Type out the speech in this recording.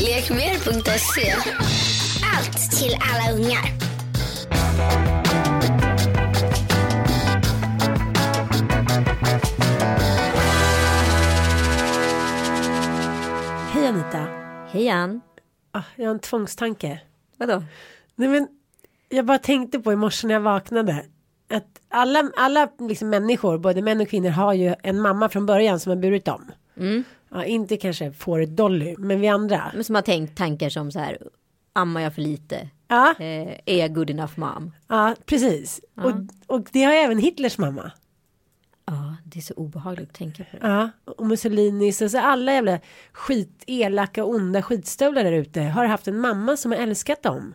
Lekmer.se Allt till alla ungar. Hej Anita. Hej Ann. Ah, jag har en tvångstanke. Vadå? Nej, men jag bara tänkte på i morse när jag vaknade. Att alla, alla liksom människor, både män och kvinnor, har ju en mamma från början som har burit dem. Mm. Ja, inte kanske fåret Dolly, men vi andra. Men som har tänkt tankar som så här. Ammar jag för lite? Ja, Eh, är jag good enough mom? ja precis. Och, och det har även Hitlers mamma. Ja, det är så obehagligt att tänka på. Ja, och Mussolini, så, så alla jävla skit, elaka, onda skitstövlar där ute har haft en mamma som har älskat dem.